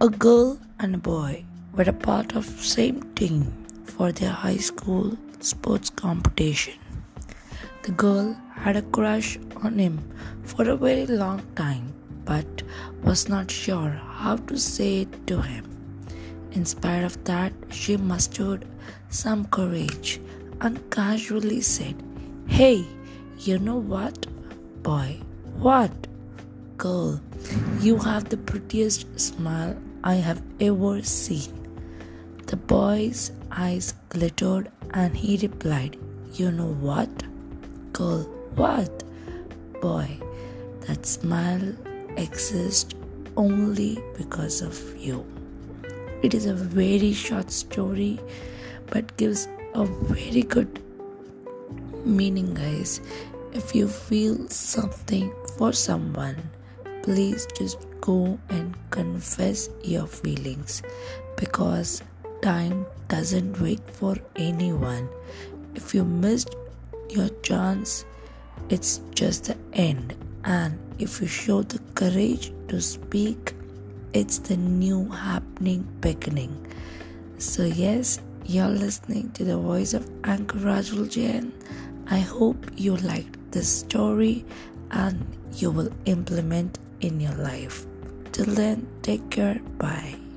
A girl and a boy were a part of same team for their high school sports competition. The girl had a crush on him for a very long time but was not sure how to say it to him. In spite of that, she mustered some courage and casually said, Hey, you know what? Boy, what? Girl, you have the prettiest smile I have ever seen. The boy's eyes glittered and he replied, You know what? Girl, what? Boy, that smile exists only because of you. It is a very short story but gives a very good meaning, guys. If you feel something for someone, please just go and confess your feelings because time doesn't wait for anyone. If you missed your chance, it's just the end. And if you show the courage to speak, it's the new happening beginning. So, yes, you're listening to the voice of Anchor Rajul Jain. I hope you liked this story and you will implement in your life. Till then, take care. Bye.